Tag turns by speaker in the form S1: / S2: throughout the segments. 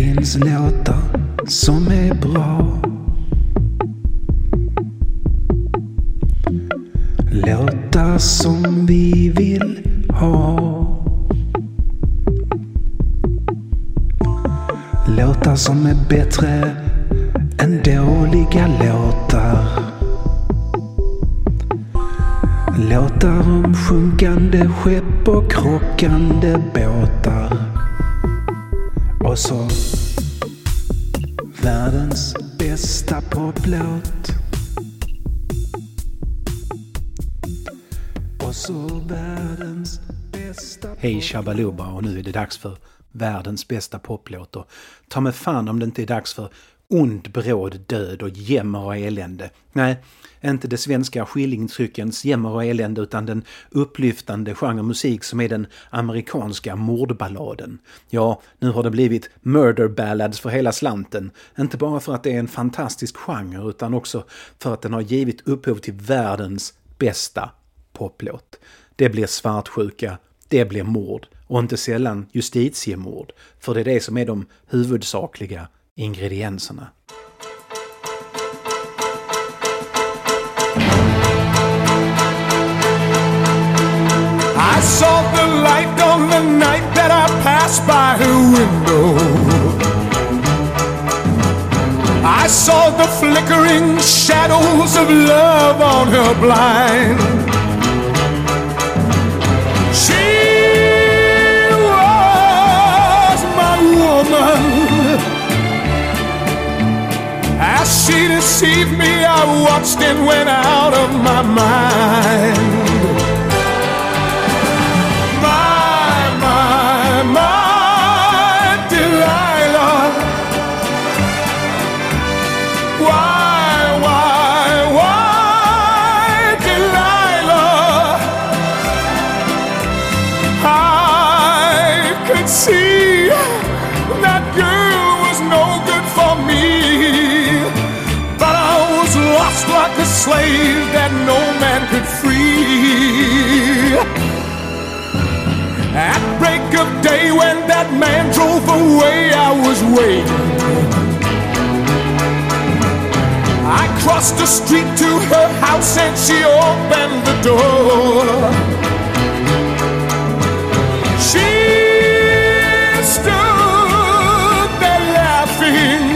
S1: finns låtar som är bra. Låtar som vi vill ha. Låtar som är bättre än dåliga låtar. Låtar om sjunkande skepp och krockande båtar. Och så världens bästa poplåt. Och så världens bästa
S2: Hej Shabaluba och nu är det dags för världens bästa poplåt. Och ta mig fan om det inte är dags för ond, bråd död och jämmer och elände. Nej, inte det svenska skillingtryckens jämmer och elände utan den upplyftande genre musik som är den amerikanska mordballaden. Ja, nu har det blivit murder ballads för hela slanten. Inte bara för att det är en fantastisk genre utan också för att den har givit upphov till världens bästa poplåt. Det blir svartsjuka, det blir mord och inte sällan justitiemord. För det är det som är de huvudsakliga ingredienserna.
S3: I saw the light on the night that I passed by her window. I saw the flickering shadows of love on her blind. Deceived me, I watched and went out of my mind. Day when that man drove away, I was waiting. I crossed the street to her house and she opened the door. She stood there laughing.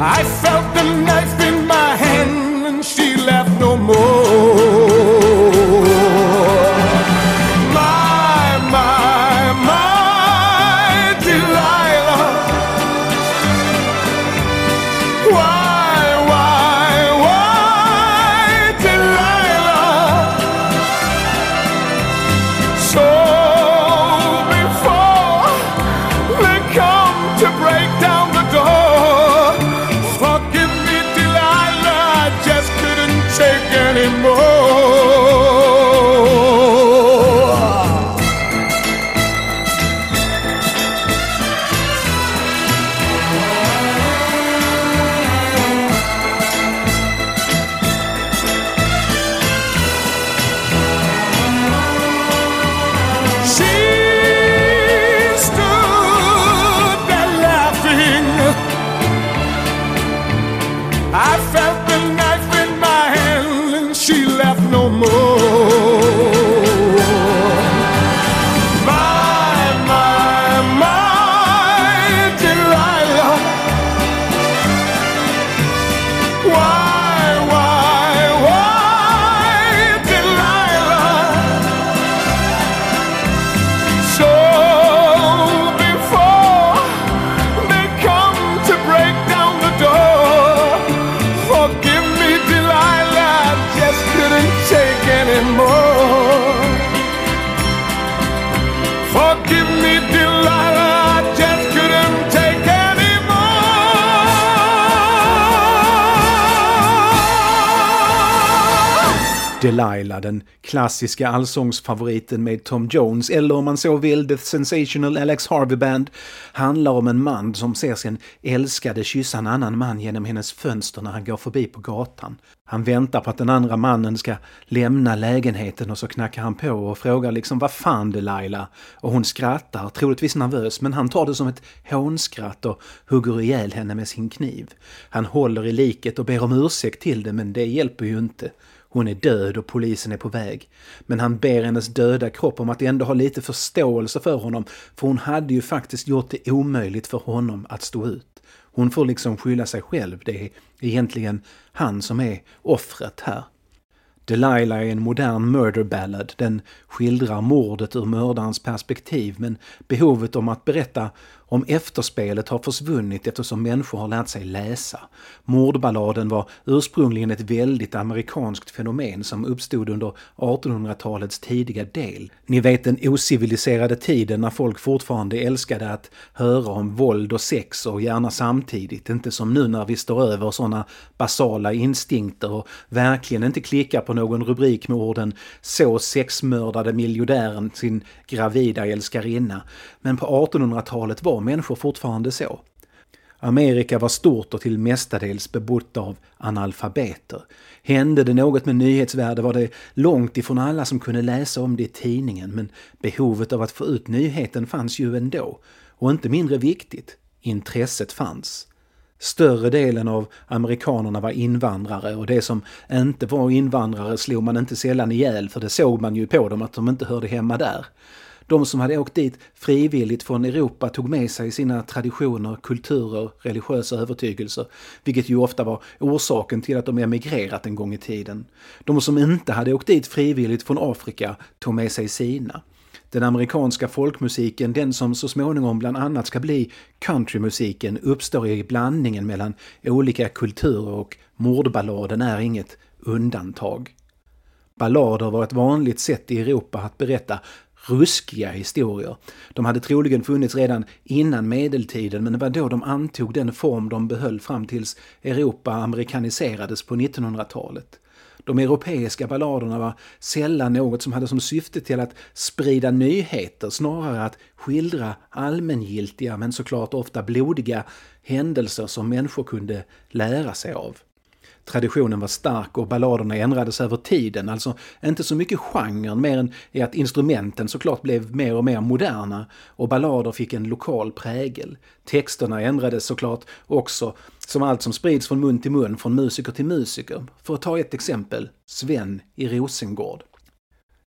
S3: I felt the Delilah,
S2: den klassiska allsångsfavoriten med Tom Jones, eller om man så vill The Sensational Alex Harvey Band, handlar om en man som ser sin älskade kyssa en annan man genom hennes fönster när han går förbi på gatan. Han väntar på att den andra mannen ska lämna lägenheten och så knackar han på och frågar liksom vad fan Delilah? Och hon skrattar, troligtvis nervös, men han tar det som ett hånskratt och hugger ihjäl henne med sin kniv. Han håller i liket och ber om ursäkt till det, men det hjälper ju inte. Hon är död och polisen är på väg. Men han ber hennes döda kropp om att ändå ha lite förståelse för honom, för hon hade ju faktiskt gjort det omöjligt för honom att stå ut. Hon får liksom skylla sig själv. Det är egentligen han som är offret här. Delilah är en modern murder ballad. Den skildrar mordet ur mördarens perspektiv men behovet om att berätta om efterspelet har försvunnit eftersom människor har lärt sig läsa. Mordballaden var ursprungligen ett väldigt amerikanskt fenomen som uppstod under 1800-talets tidiga del. Ni vet den ociviliserade tiden när folk fortfarande älskade att höra om våld och sex och gärna samtidigt. Inte som nu när vi står över sådana basala instinkter och verkligen inte klickar på någon rubrik med orden “Så sexmördade miljardären sin gravida älskarinna”. Men på 1800-talet var människor fortfarande så. Amerika var stort och till mestadels bebott av analfabeter. Hände det något med nyhetsvärde var det långt ifrån alla som kunde läsa om det i tidningen men behovet av att få ut nyheten fanns ju ändå. Och inte mindre viktigt, intresset fanns. Större delen av amerikanerna var invandrare och det som inte var invandrare slog man inte sällan ihjäl för det såg man ju på dem att de inte hörde hemma där. De som hade åkt dit frivilligt från Europa tog med sig sina traditioner, kulturer, religiösa övertygelser, vilket ju ofta var orsaken till att de emigrerat en gång i tiden. De som inte hade åkt dit frivilligt från Afrika tog med sig sina. Den amerikanska folkmusiken, den som så småningom bland annat ska bli countrymusiken, uppstår i blandningen mellan olika kulturer och mordballaden är inget undantag. Ballader var ett vanligt sätt i Europa att berätta ruskiga historier. De hade troligen funnits redan innan medeltiden men det var då de antog den form de behöll fram tills Europa amerikaniserades på 1900-talet. De europeiska balladerna var sällan något som hade som syfte till att sprida nyheter, snarare att skildra allmängiltiga men såklart ofta blodiga händelser som människor kunde lära sig av traditionen var stark och balladerna ändrades över tiden. Alltså inte så mycket genren mer än i att instrumenten såklart blev mer och mer moderna och ballader fick en lokal prägel. Texterna ändrades såklart också, som allt som sprids från mun till mun, från musiker till musiker. För att ta ett exempel, Sven i Rosengård.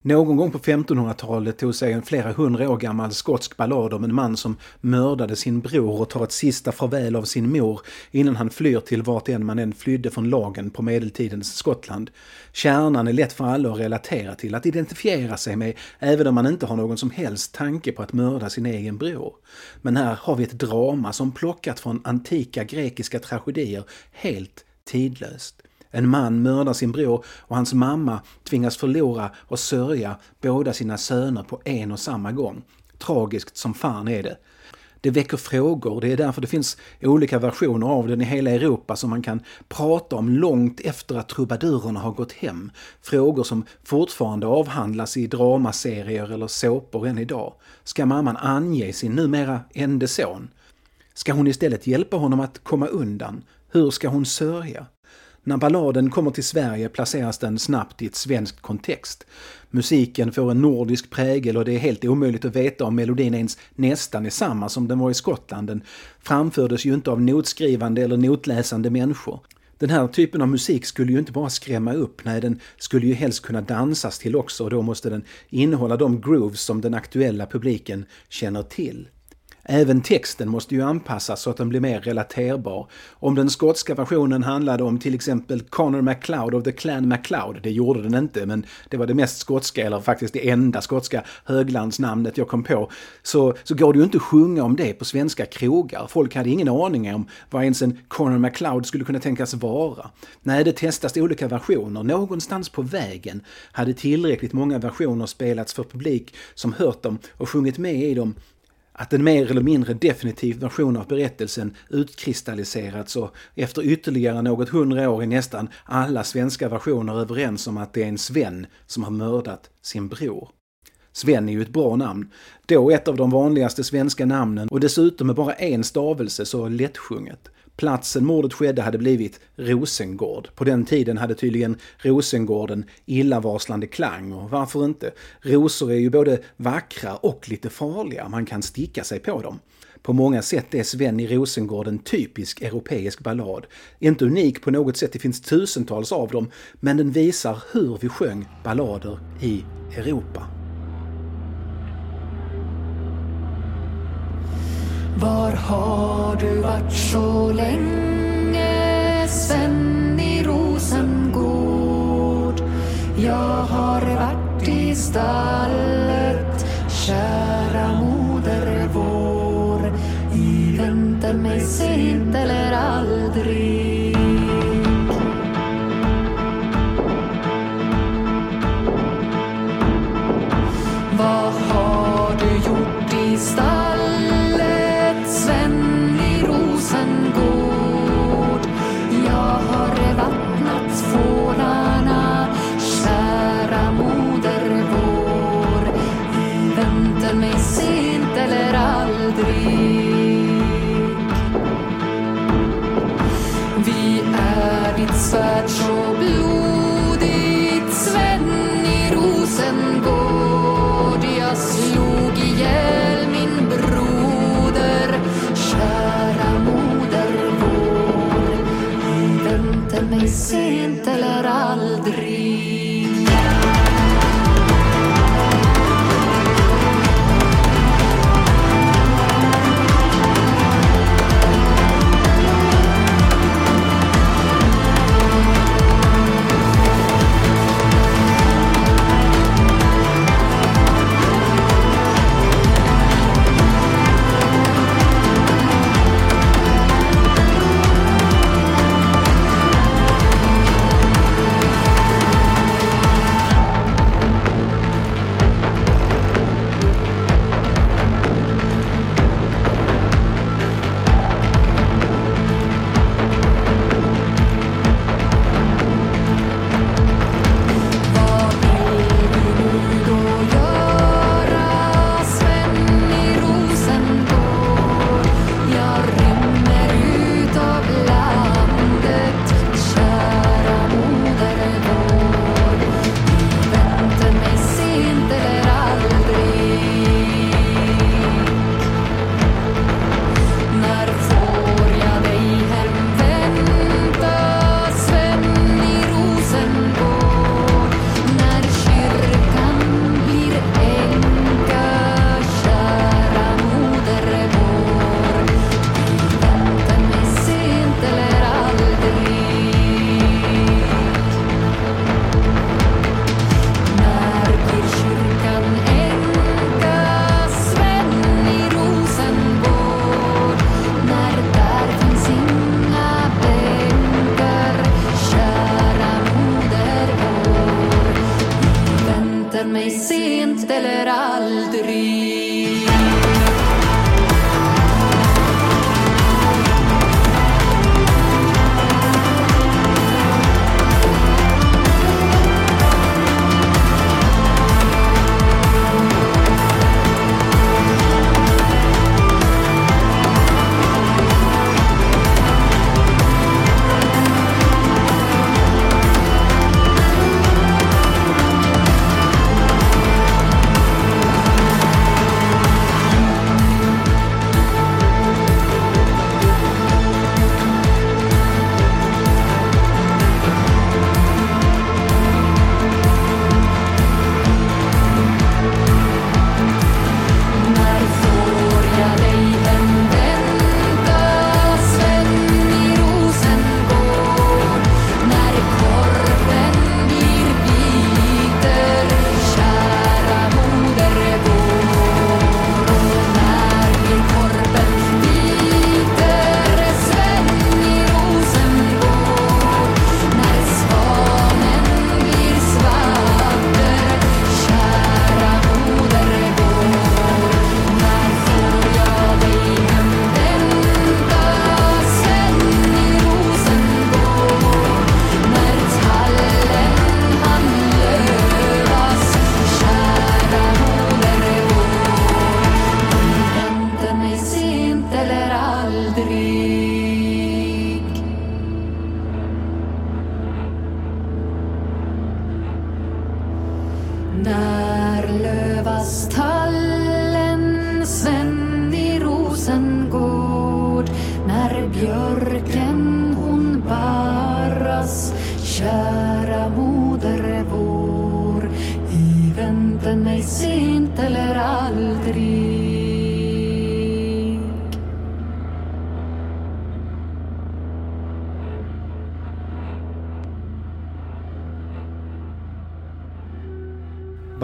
S2: Någon gång på 1500-talet tog sig en flera hundra år gammal skotsk ballad om en man som mördade sin bror och tar ett sista farväl av sin mor innan han flyr till vart än man än flydde från lagen på medeltidens Skottland. Kärnan är lätt för alla att relatera till, att identifiera sig med, även om man inte har någon som helst tanke på att mörda sin egen bror. Men här har vi ett drama som plockat från antika grekiska tragedier helt tidlöst. En man mördar sin bror och hans mamma tvingas förlora och sörja båda sina söner på en och samma gång. Tragiskt som fan är det. Det väcker frågor, det är därför det finns olika versioner av den i hela Europa som man kan prata om långt efter att trubadurerna har gått hem. Frågor som fortfarande avhandlas i dramaserier eller såpor än idag. Ska mamman ange sin numera ende son? Ska hon istället hjälpa honom att komma undan? Hur ska hon sörja? När balladen kommer till Sverige placeras den snabbt i ett svenskt kontext. Musiken får en nordisk prägel och det är helt omöjligt att veta om melodin ens nästan är samma som den var i Skottland. Den framfördes ju inte av notskrivande eller notläsande människor. Den här typen av musik skulle ju inte bara skrämma upp, nej den skulle ju helst kunna dansas till också och då måste den innehålla de grooves som den aktuella publiken känner till. Även texten måste ju anpassas så att den blir mer relaterbar. Om den skotska versionen handlade om till exempel Connor MacLeod of the Clan MacLeod, det gjorde den inte, men det var det mest skotska, eller faktiskt det enda skotska höglandsnamnet jag kom på, så, så går det ju inte att sjunga om det på svenska krogar. Folk hade ingen aning om vad ens en Connor MacLeod skulle kunna tänkas vara. Nej, det testas olika versioner. Någonstans på vägen hade tillräckligt många versioner spelats för publik som hört dem och sjungit med i dem att en mer eller mindre definitiv version av berättelsen utkristalliserats och efter ytterligare något hundra år är nästan alla svenska versioner överens om att det är en Sven som har mördat sin bror. Sven är ju ett bra namn. Då ett av de vanligaste svenska namnen och dessutom med bara en stavelse så lättsjunget. Platsen mordet skedde hade blivit Rosengård. På den tiden hade tydligen Rosengård en illavarslande klang och varför inte? Rosor är ju både vackra och lite farliga, man kan sticka sig på dem. På många sätt är Sven i Rosengård en typisk europeisk ballad. Inte unik på något sätt, det finns tusentals av dem, men den visar hur vi sjöng ballader i Europa.
S4: Var har du varit så länge, Sven i Rosengård? Jag har varit i stallet, kära moder vår. I väntar mig sent eller aldrig. Aldrig.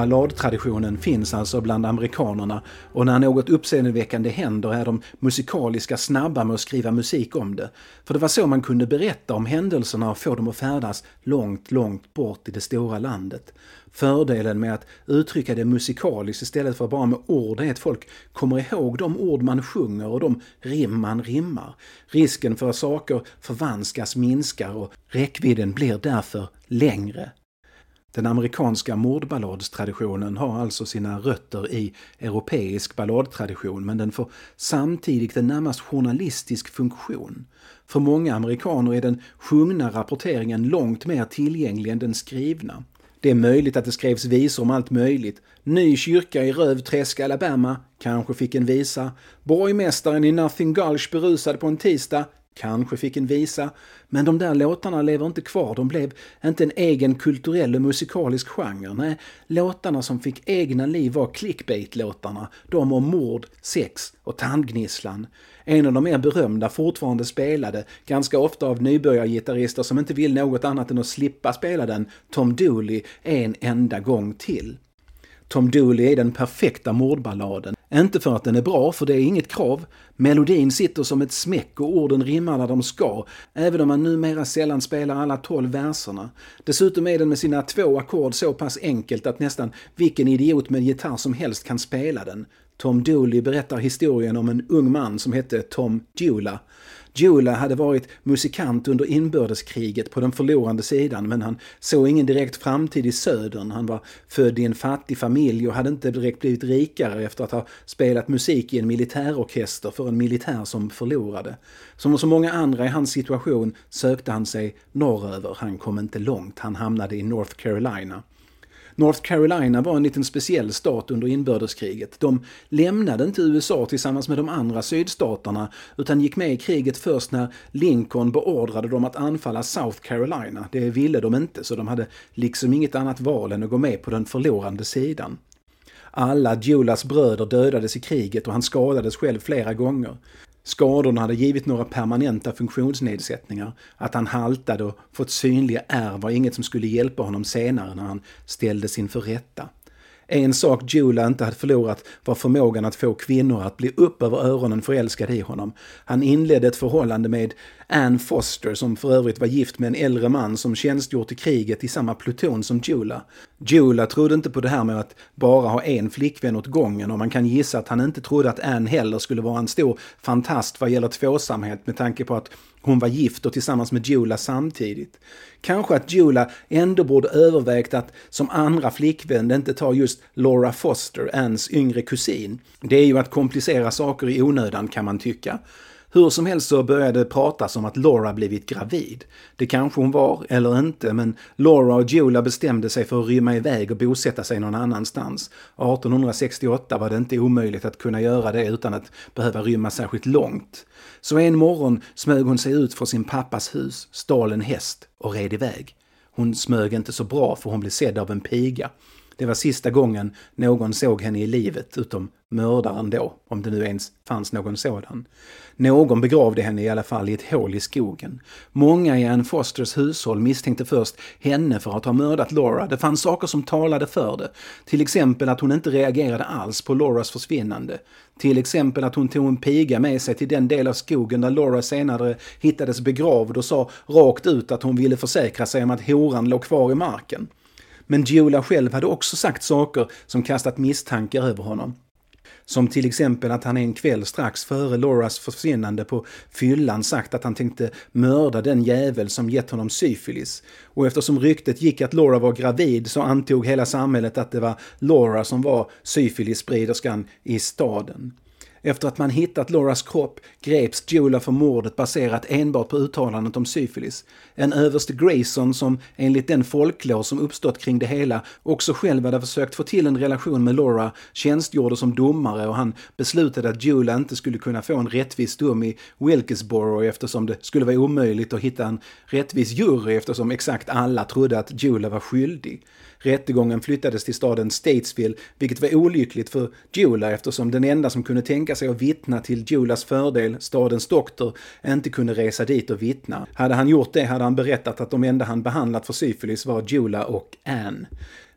S2: Balladtraditionen finns alltså bland amerikanerna och när något uppseendeväckande händer är de musikaliska snabba med att skriva musik om det. För det var så man kunde berätta om händelserna och få dem att färdas långt, långt bort i det stora landet. Fördelen med att uttrycka det musikaliskt istället för bara med ord är att folk kommer ihåg de ord man sjunger och de rim man rimmar. Risken för att saker förvanskas minskar och räckvidden blir därför längre. Den amerikanska mordballadstraditionen har alltså sina rötter i europeisk balladtradition men den får samtidigt en närmast journalistisk funktion. För många amerikaner är den sjungna rapporteringen långt mer tillgänglig än den skrivna. Det är möjligt att det skrevs visor om allt möjligt. Ny kyrka i Rövträsk, Alabama, kanske fick en visa. Borgmästaren i Nothing Gulch berusad på en tisdag, kanske fick en visa. Men de där låtarna lever inte kvar. De blev inte en egen kulturell och musikalisk genre. Nej, låtarna som fick egna liv var clickbait-låtarna. De om mord, sex och tandgnisslan. En av de mer berömda fortfarande spelade, ganska ofta av nybörjargitarrister som inte vill något annat än att slippa spela den, Tom Dooley, en enda gång till. Tom Dooley är den perfekta mordballaden. Inte för att den är bra, för det är inget krav. Melodin sitter som ett smäck och orden rimmar där de ska, även om man numera sällan spelar alla tolv verserna. Dessutom är den med sina två ackord så pass enkelt att nästan vilken idiot med gitarr som helst kan spela den. Tom Dooley berättar historien om en ung man som hette Tom Dula. Jula hade varit musikant under inbördeskriget på den förlorande sidan men han såg ingen direkt framtid i södern. Han var född i en fattig familj och hade inte direkt blivit rikare efter att ha spelat musik i en militärorkester för en militär som förlorade. Som så många andra i hans situation sökte han sig norröver. Han kom inte långt. Han hamnade i North Carolina. North Carolina var en liten speciell stat under inbördeskriget. De lämnade inte USA tillsammans med de andra sydstaterna utan gick med i kriget först när Lincoln beordrade dem att anfalla South Carolina. Det ville de inte så de hade liksom inget annat val än att gå med på den förlorande sidan. Alla Dulas bröder dödades i kriget och han skadades själv flera gånger. Skadorna hade givit några permanenta funktionsnedsättningar. Att han haltade och fått synliga ärr var inget som skulle hjälpa honom senare när han ställdes inför rätta. En sak Jula inte hade förlorat var förmågan att få kvinnor att bli upp över öronen förälskade i honom. Han inledde ett förhållande med Ann Foster som för övrigt var gift med en äldre man som tjänstgjort i kriget i samma pluton som Jula. Jula trodde inte på det här med att bara ha en flickvän åt gången och man kan gissa att han inte trodde att Ann heller skulle vara en stor fantast vad gäller tvåsamhet med tanke på att hon var gift och tillsammans med Jula samtidigt. Kanske att Jula ändå borde övervägt att som andra flickvän inte ta just Laura Foster, Anns yngre kusin. Det är ju att komplicera saker i onödan kan man tycka. Hur som helst så började det pratas om att Laura blivit gravid. Det kanske hon var, eller inte, men Laura och Julia bestämde sig för att rymma iväg och bosätta sig någon annanstans. 1868 var det inte omöjligt att kunna göra det utan att behöva rymma särskilt långt. Så en morgon smög hon sig ut från sin pappas hus, stal en häst och red iväg. Hon smög inte så bra för hon blev sedd av en piga. Det var sista gången någon såg henne i livet, utom mördaren då, om det nu ens fanns någon sådan. Någon begravde henne i alla fall i ett hål i skogen. Många i Ann Fosters hushåll misstänkte först henne för att ha mördat Laura. Det fanns saker som talade för det. Till exempel att hon inte reagerade alls på Lauras försvinnande. Till exempel att hon tog en piga med sig till den del av skogen där Laura senare hittades begravd och sa rakt ut att hon ville försäkra sig om att horan låg kvar i marken. Men Jula själv hade också sagt saker som kastat misstankar över honom. Som till exempel att han en kväll strax före Lauras försvinnande på fyllan sagt att han tänkte mörda den jävel som gett honom syfilis. Och eftersom ryktet gick att Laura var gravid så antog hela samhället att det var Laura som var syfilisspriderskan i staden. Efter att man hittat Lauras kropp greps Jula för mordet baserat enbart på uttalandet om syfilis. En överste Grayson som enligt den folklår som uppstått kring det hela också själv hade försökt få till en relation med Laura tjänstgjorde som domare och han beslutade att Jula inte skulle kunna få en rättvis dom i Wilkesboro eftersom det skulle vara omöjligt att hitta en rättvis jury eftersom exakt alla trodde att Jula var skyldig. Rättegången flyttades till staden Statesville, vilket var olyckligt för Jula eftersom den enda som kunde tänka sig att vittna till Julas fördel, stadens doktor, inte kunde resa dit och vittna. Hade han gjort det hade han berättat att de enda han behandlat för syfilis var Jula och Anne.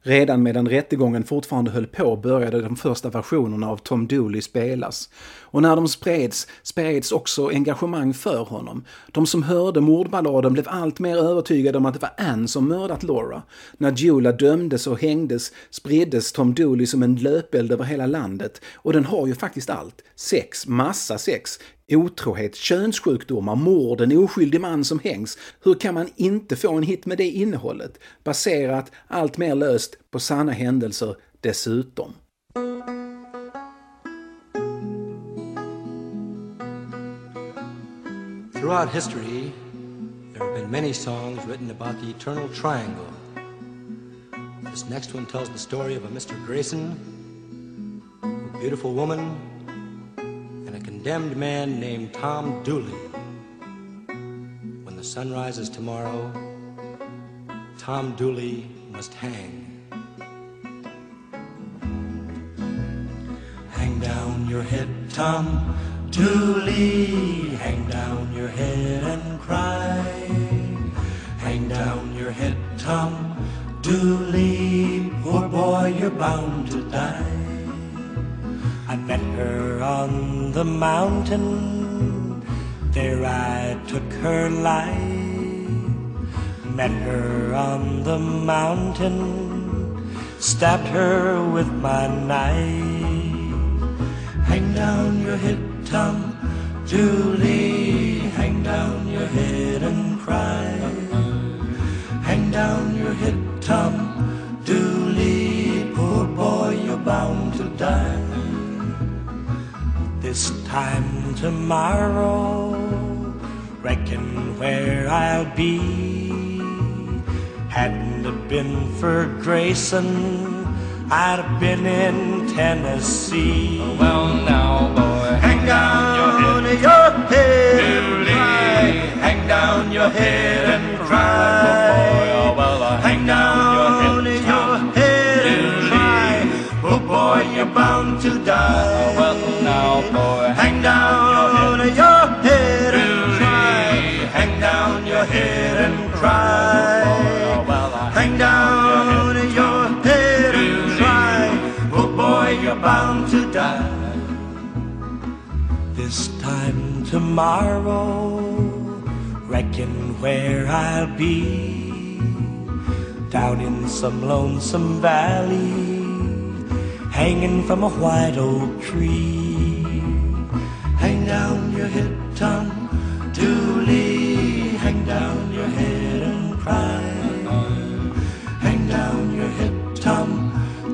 S2: Redan medan rättegången fortfarande höll på började de första versionerna av Tom Dooley spelas. Och när de spreds, spreds också engagemang för honom. De som hörde mordballaden blev allt mer övertygade om att det var Anne som mördat Laura. När Jula dömdes och hängdes spriddes Tom Dooley som en löpeld över hela landet. Och den har ju faktiskt allt. Sex, massa sex, otrohet, könssjukdomar, mord, en oskyldig man som hängs. Hur kan man inte få en hit med det innehållet? Baserat allt mer löst på sanna händelser dessutom.
S5: Throughout history, there have been many songs written about the eternal triangle. This next one tells the story of a Mr. Grayson, a beautiful woman, and a condemned man named Tom Dooley. When the sun rises tomorrow, Tom Dooley must hang. Hang down your head, Tom Dooley. Hang down your head and cry. Hang down your head, Tom Dooley. Poor boy, you're bound to die. I met her on the mountain. There I took her life. Met her on the mountain. Stabbed her with my knife. Hang down your head, Tom Dooley. Hang down your head and cry. Hang down your head, Tom Dooley. Poor boy, you're bound to die. This time tomorrow, reckon where I'll be. Hadn't it been for Grayson, I'd have been in Tennessee.
S6: Well, now,
S5: down your head, and cry. Hang down your head and cry.
S6: well, uh,
S5: Hang down your head and cry. Oh boy, you're bound to die.
S6: well, now, boy,
S5: Hang down your head and cry. Hang down your head and cry. Tomorrow, reckon where I'll be. Down in some lonesome valley, hanging from a white oak tree. Hang down your head, Tom Dooley. Hang down your head and cry. Hang down your head, Tom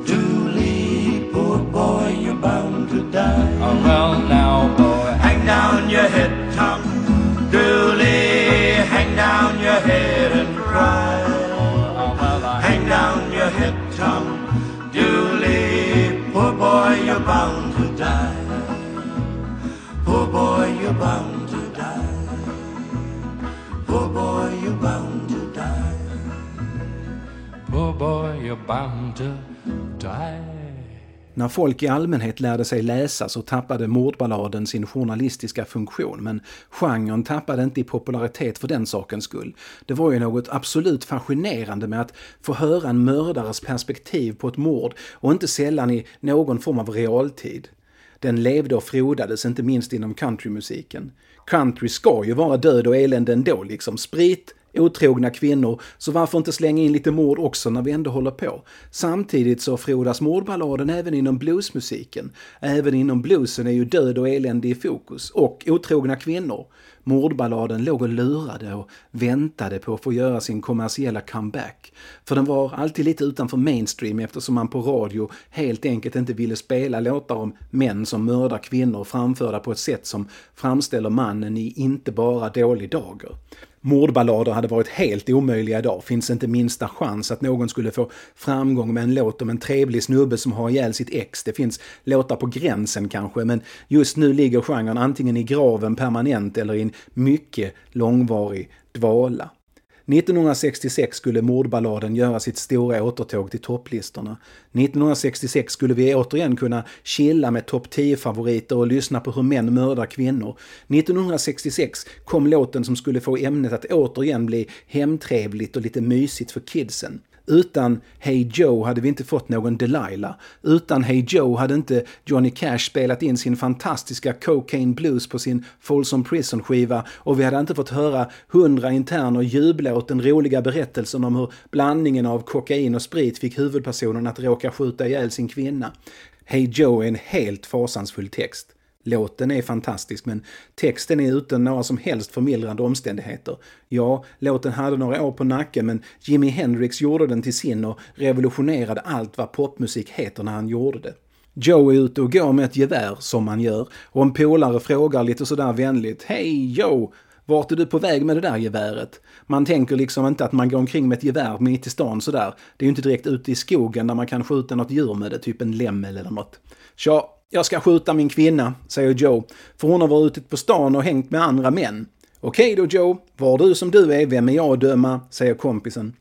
S5: Dooley. Poor boy, you're bound to die.
S6: Boy,
S5: you're bound to die.
S2: När folk i allmänhet lärde sig läsa så tappade mordballaden sin journalistiska funktion, men genren tappade inte i popularitet för den sakens skull. Det var ju något absolut fascinerande med att få höra en mördares perspektiv på ett mord och inte sällan i någon form av realtid. Den levde och frodades inte minst inom countrymusiken. Country ska ju vara död och elände ändå liksom. Sprit, otrogna kvinnor, så varför inte slänga in lite mord också när vi ändå håller på? Samtidigt så frodas mordballaden även inom bluesmusiken. Även inom bluesen är ju död och elände i fokus, och otrogna kvinnor. Mordballaden låg och lurade och väntade på att få göra sin kommersiella comeback. För den var alltid lite utanför mainstream eftersom man på radio helt enkelt inte ville spela låtar om män som mördar kvinnor framförda på ett sätt som framställer mannen i inte bara dålig dager. Mordballader hade varit helt omöjliga idag. Finns inte minsta chans att någon skulle få framgång med en låt om en trevlig snubbe som har ihjäl sitt ex. Det finns låtar på gränsen kanske, men just nu ligger genren antingen i graven permanent eller i en mycket långvarig dvala. 1966 skulle mordballaden göra sitt stora återtåg till topplistorna. 1966 skulle vi återigen kunna chilla med topp 10-favoriter och lyssna på hur män mördar kvinnor. 1966 kom låten som skulle få ämnet att återigen bli hemtrevligt och lite mysigt för kidsen. Utan Hey Joe hade vi inte fått någon Delilah. Utan Hey Joe hade inte Johnny Cash spelat in sin fantastiska Cocaine Blues på sin Folsom Prison-skiva och vi hade inte fått höra hundra interner jubla åt den roliga berättelsen om hur blandningen av kokain och sprit fick huvudpersonen att råka skjuta ihjäl sin kvinna. Hey Joe är en helt fasansfull text. Låten är fantastisk men texten är utan några som helst förmildrande omständigheter. Ja, låten hade några år på nacken men Jimi Hendrix gjorde den till sin och revolutionerade allt vad popmusik heter när han gjorde det. Joe är ute och går med ett gevär, som man gör, och en polare frågar lite sådär vänligt Hej Joe! Vart är du på väg med det där geväret? Man tänker liksom inte att man går omkring med ett gevär mitt i stan sådär. Det är ju inte direkt ute i skogen där man kan skjuta något djur med det, typ en lämmel eller något. Tja, jag ska skjuta min kvinna, säger Joe, för hon har varit ute på stan och hängt med andra män. Okej då Joe, var du som du är, vem är jag att döma, säger kompisen.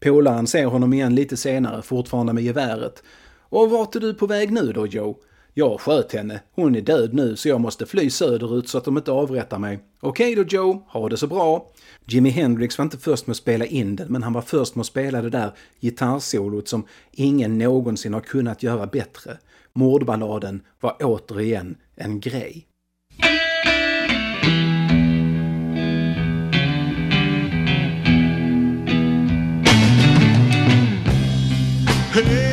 S2: Polaren ser honom igen lite senare, fortfarande med geväret. Och vart är du på väg nu då Joe? Jag sköt henne. Hon är död nu så jag måste fly söderut så att de inte avrättar mig. Okej då Joe, ha det så bra. Jimi Hendrix var inte först med att spela in den, men han var först med att spela det där gitarrsolot som ingen någonsin har kunnat göra bättre. Mordballaden var återigen en grej.
S7: Hey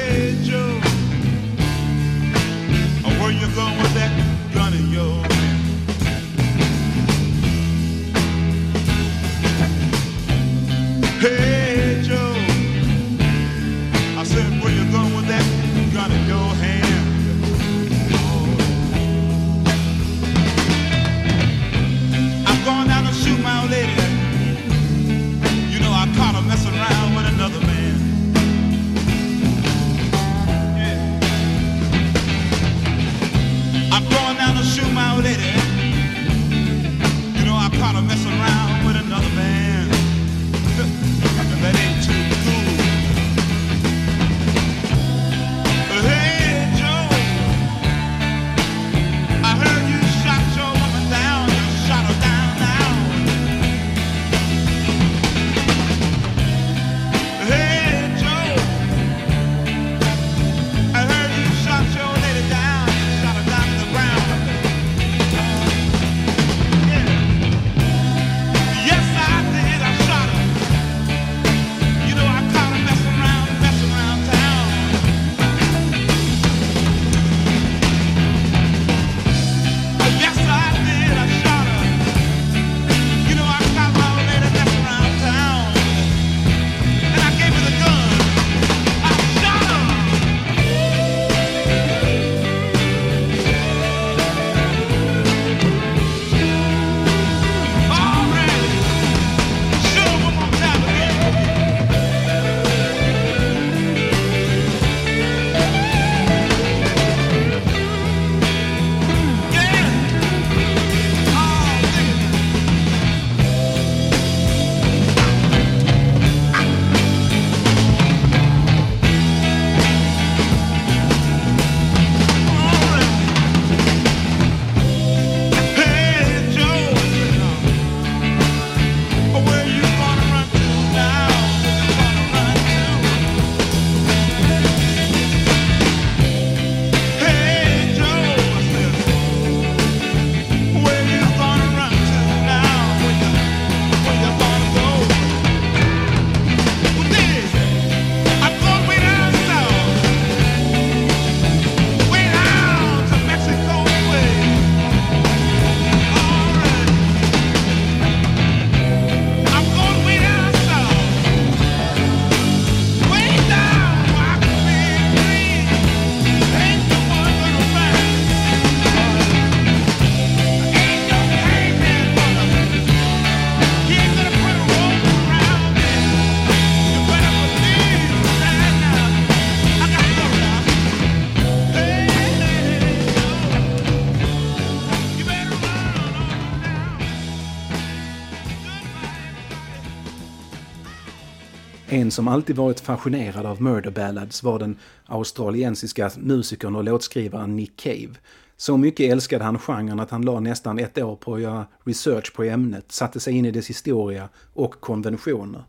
S2: En som alltid varit fascinerad av murder ballads var den australiensiska musikern och låtskrivaren Nick Cave. Så mycket älskade han genren att han la nästan ett år på att göra research på ämnet, satte sig in i dess historia och konventioner.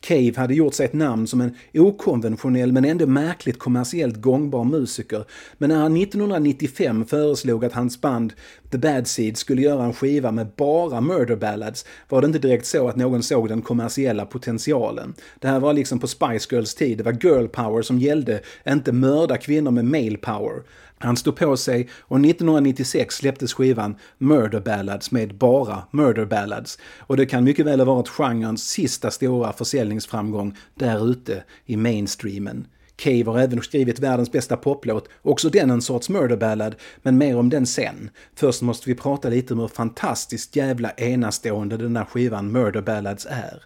S2: Cave hade gjort sig ett namn som en okonventionell men ändå märkligt kommersiellt gångbar musiker. Men när han 1995 föreslog att hans band The Bad Seeds skulle göra en skiva med bara murder ballads var det inte direkt så att någon såg den kommersiella potentialen. Det här var liksom på Spice Girls tid, det var girl power som gällde, inte mörda kvinnor med male power. Han stod på sig och 1996 släpptes skivan Murder Ballads med bara Murder Ballads. Och det kan mycket väl ha varit genrens sista stora försäljningsframgång där ute i mainstreamen. Cave har även skrivit världens bästa poplåt, också den en sorts murder ballad, men mer om den sen. Först måste vi prata lite om hur fantastiskt jävla enastående den här skivan Murder Ballads är.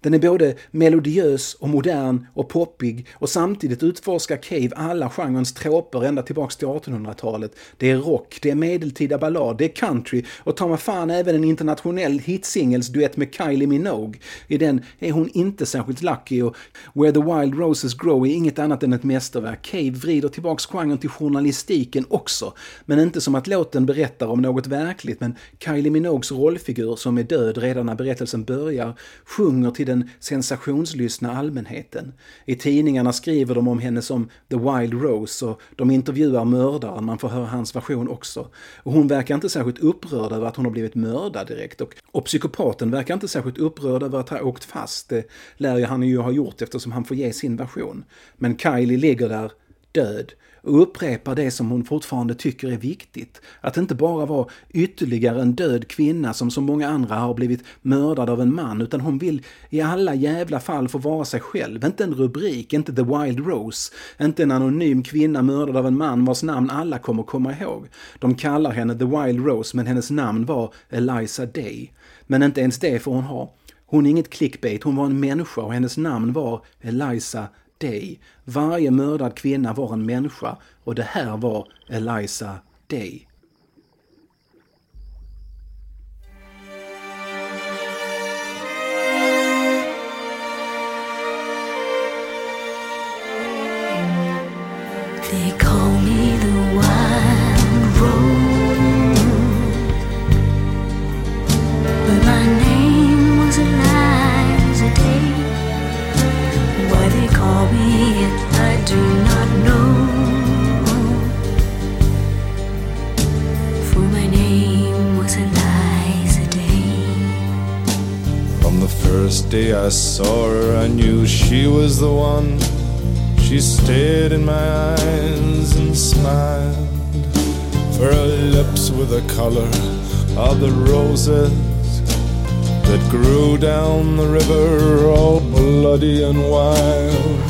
S2: Den är både melodiös och modern och poppig och samtidigt utforskar Cave alla genrens troper ända tillbaks till 1800-talet. Det är rock, det är medeltida ballad, det är country och ta mig fan även en internationell hitsingelsduett med Kylie Minogue. I den är hon inte särskilt lucky och Where the Wild Roses Grow är inget annat än ett mästerverk. Cave vrider tillbaks genren till journalistiken också, men inte som att låten berättar om något verkligt, men Kylie Minogues rollfigur som är död redan när berättelsen börjar sjunger till den sensationslystna allmänheten. I tidningarna skriver de om henne som The Wild Rose och de intervjuar mördaren, man får höra hans version också. Och hon verkar inte särskilt upprörd över att hon har blivit mördad direkt och, och psykopaten verkar inte särskilt upprörd över att ha åkt fast. Det lär ju han ju ha gjort eftersom han får ge sin version. Men Kylie ligger där död och upprepar det som hon fortfarande tycker är viktigt. Att inte bara vara ytterligare en död kvinna som så många andra har blivit mördad av en man, utan hon vill i alla jävla fall få vara sig själv. Inte en rubrik, inte The Wild Rose, inte en anonym kvinna mördad av en man vars namn alla kommer komma ihåg. De kallar henne The Wild Rose, men hennes namn var Eliza Day. Men inte ens det får hon ha. Hon är inget clickbait, hon var en människa och hennes namn var Eliza Day. Varje mördad kvinna var en människa och det här var Eliza Day.
S4: They call
S8: first day I saw her, I knew she was the one. She stared in my eyes and smiled. For her lips were the color of the roses that grew down the river, all bloody and wild.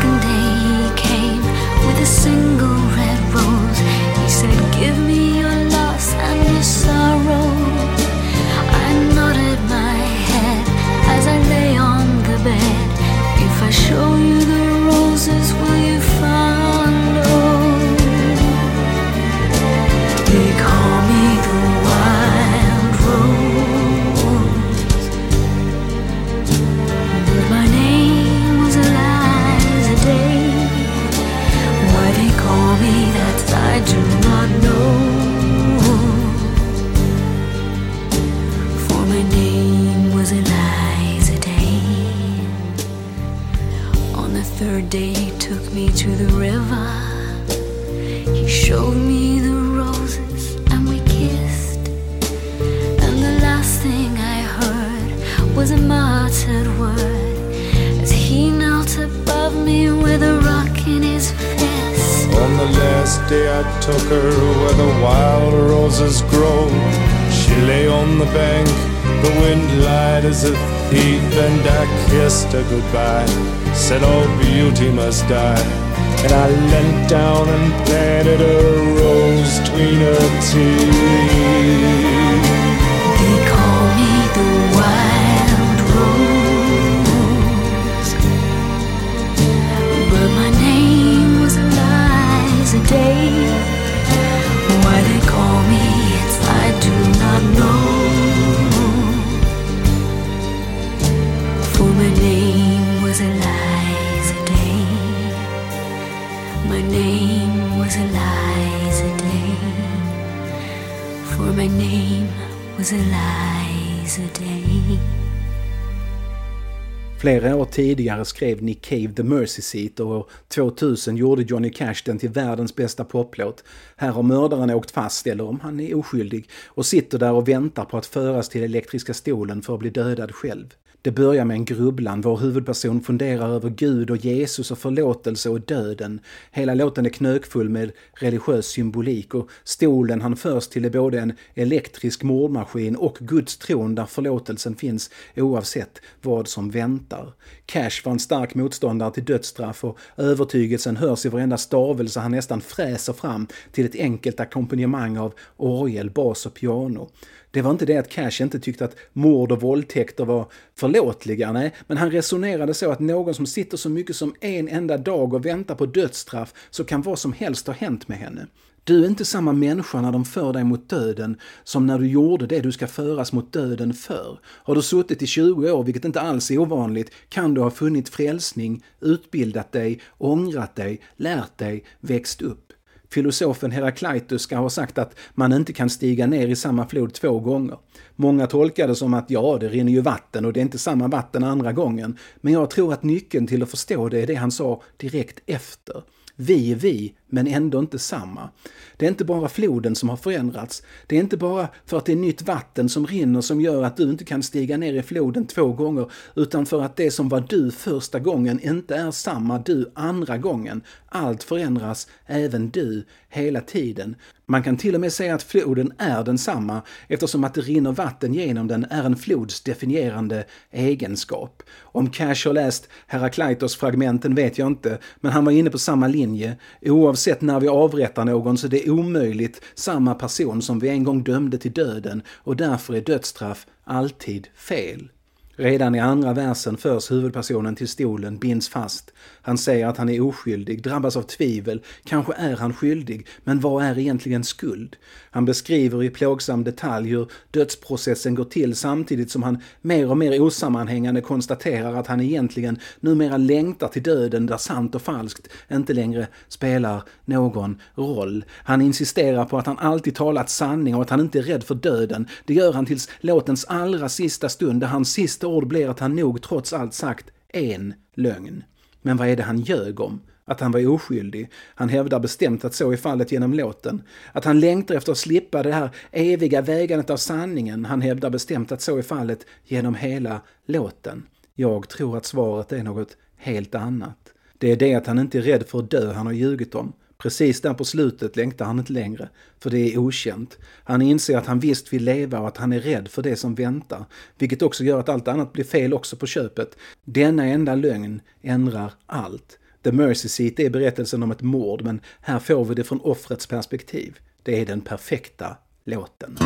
S2: Flera år tidigare skrev Nick Cave The Mercy Seat och år 2000 gjorde Johnny Cash den till världens bästa poplåt. Här har mördaren åkt fast, eller om han är oskyldig, och sitter där och väntar på att föras till elektriska stolen för att bli dödad själv. Det börjar med en grubblan. Vår huvudperson funderar över Gud och Jesus och förlåtelse och döden. Hela låten är knökfull med religiös symbolik och stolen han förs till är både en elektrisk mordmaskin och Guds tron där förlåtelsen finns oavsett vad som väntar. Cash var en stark motståndare till dödsstraff och övertygelsen hörs i varenda stavelse han nästan fräser fram till ett enkelt ackompanjemang av orgel, bas och piano. Det var inte det att Cash inte tyckte att mord och våldtäkter var förlåtliga, nej, men han resonerade så att någon som sitter så mycket som en enda dag och väntar på dödsstraff så kan vad som helst ha hänt med henne. Du är inte samma människa när de för dig mot döden som när du gjorde det du ska föras mot döden för. Har du suttit i 20 år, vilket inte alls är ovanligt, kan du ha funnit frälsning, utbildat dig, ångrat dig, lärt dig, växt upp. Filosofen Herakleitos ska ha sagt att man inte kan stiga ner i samma flod två gånger. Många tolkar det som att ja, det rinner ju vatten och det är inte samma vatten andra gången. Men jag tror att nyckeln till att förstå det är det han sa direkt efter. Vi är vi, men ändå inte samma. Det är inte bara floden som har förändrats. Det är inte bara för att det är nytt vatten som rinner som gör att du inte kan stiga ner i floden två gånger, utan för att det som var du första gången inte är samma du andra gången. Allt förändras, även du, hela tiden. Man kan till och med säga att floden är densamma eftersom att det rinner vatten genom den är en flods definierande egenskap. Om Cash har läst Herakleitos-fragmenten vet jag inte, men han var inne på samma linje. Oavsett när vi avrättar någon så det är omöjligt samma person som vi en gång dömde till döden och därför är dödsstraff alltid fel. Redan i andra versen förs huvudpersonen till stolen, binds fast. Han säger att han är oskyldig, drabbas av tvivel. Kanske är han skyldig, men vad är egentligen skuld? Han beskriver i plågsam detalj hur dödsprocessen går till samtidigt som han mer och mer osammanhängande konstaterar att han egentligen numera längtar till döden där sant och falskt inte längre spelar någon roll. Han insisterar på att han alltid talat sanning och att han inte är rädd för döden. Det gör han tills låtens allra sista stund där hans sista ord blir att han nog trots allt sagt en lögn. Men vad är det han ljög om? Att han var oskyldig. Han hävdar bestämt att så är fallet genom låten. Att han längtar efter att slippa det här eviga vägandet av sanningen. Han hävdar bestämt att så är fallet genom hela låten. Jag tror att svaret är något helt annat. Det är det att han inte är rädd för att dö han har ljugit om. Precis där på slutet längtar han inte längre, för det är okänt. Han inser att han visst vill leva och att han är rädd för det som väntar, vilket också gör att allt annat blir fel också på köpet. Denna enda lögn ändrar allt. The Mercy Seat är berättelsen om ett mord, men här får vi det från offrets perspektiv. Det är den perfekta låten.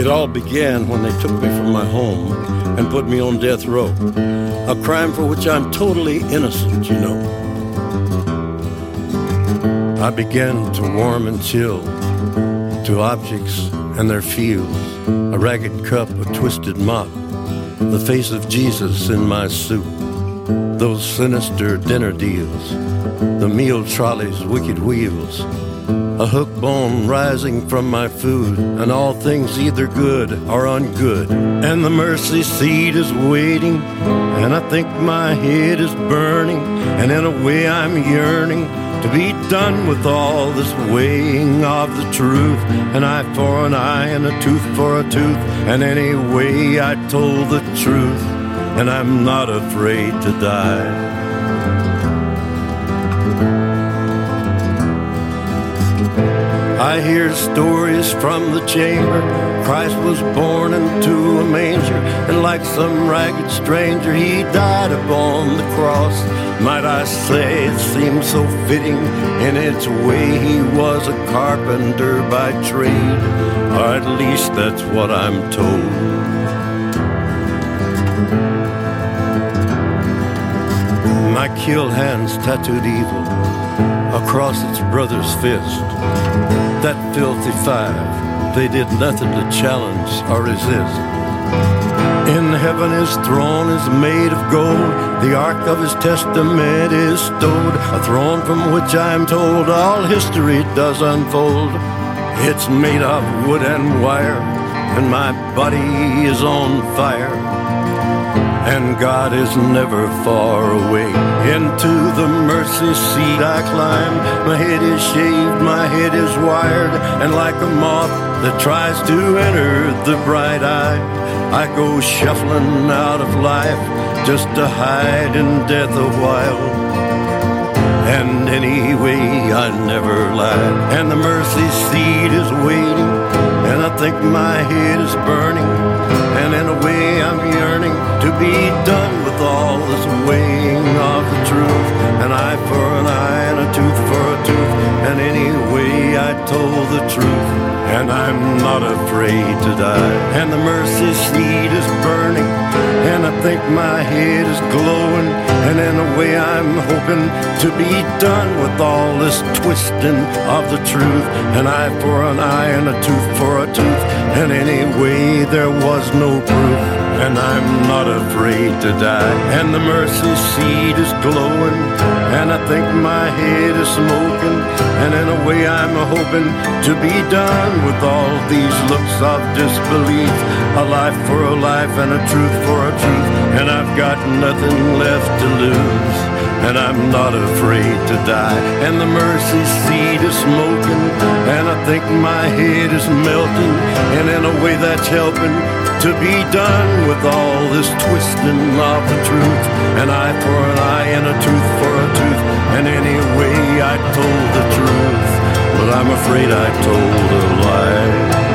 S9: It all began when they took me from my home and put me on death row. A crime for which I'm totally innocent, you know. I began to warm and chill to objects and their feels. A ragged cup, a twisted mop, the face of Jesus in my soup. Those sinister dinner deals, the meal trolley's wicked wheels, a hook bone rising from my food, and all things either good or ungood. And the mercy seat is waiting, and I think my head is burning, and in a way I'm yearning to be done with all this weighing of the truth. An eye for an eye and a tooth for a tooth. And anyway, I told the truth, and I'm not afraid to die. I hear stories from the chamber. Christ was born into a manger, and like some ragged stranger, he died upon the cross. Might I say it seems so fitting in its way he was a carpenter by trade, or at least that's what I'm told. My kill hands tattooed evil across its brother's fist. That filthy five, they did nothing to challenge or resist. In heaven his throne is made of gold, the ark of his testament is stowed, a throne from which I am told all history does unfold. It's made of wood and wire, and my body is on fire. And God is never far away. Into the mercy seat I climb. My head is shaved, my head is wired, and like a moth that tries to enter the bright eye, I go shuffling out of life just to hide in death a while. And anyway, I never lied. And the mercy seat is waiting, and I think my head is burning. And in a way, I'm yearning to be done with all this weighing of the truth. An eye for an eye and a tooth for a tooth. And anyway, I told the truth, and I'm not afraid to die. And the mercy seat is burning, and I think my head is glowing. And in a way, I'm hoping to be done with all this twisting of the truth. An eye for an eye and a tooth for a tooth. And anyway, there was no proof. And I'm not afraid to die. And the mercy seat is glowing. And I think my head is smoking. And in a way, I'm hoping to be done with all these looks of disbelief. A life for a life and a truth for a truth. And I've got nothing left to lose. And I'm not afraid to die. And the mercy seat is smoking. And I think my head is melting. And in a way, that's helping to be done with all this twisting of the truth. An eye for an eye and a tooth for a tooth. And anyway, I told the truth. But I'm afraid I told a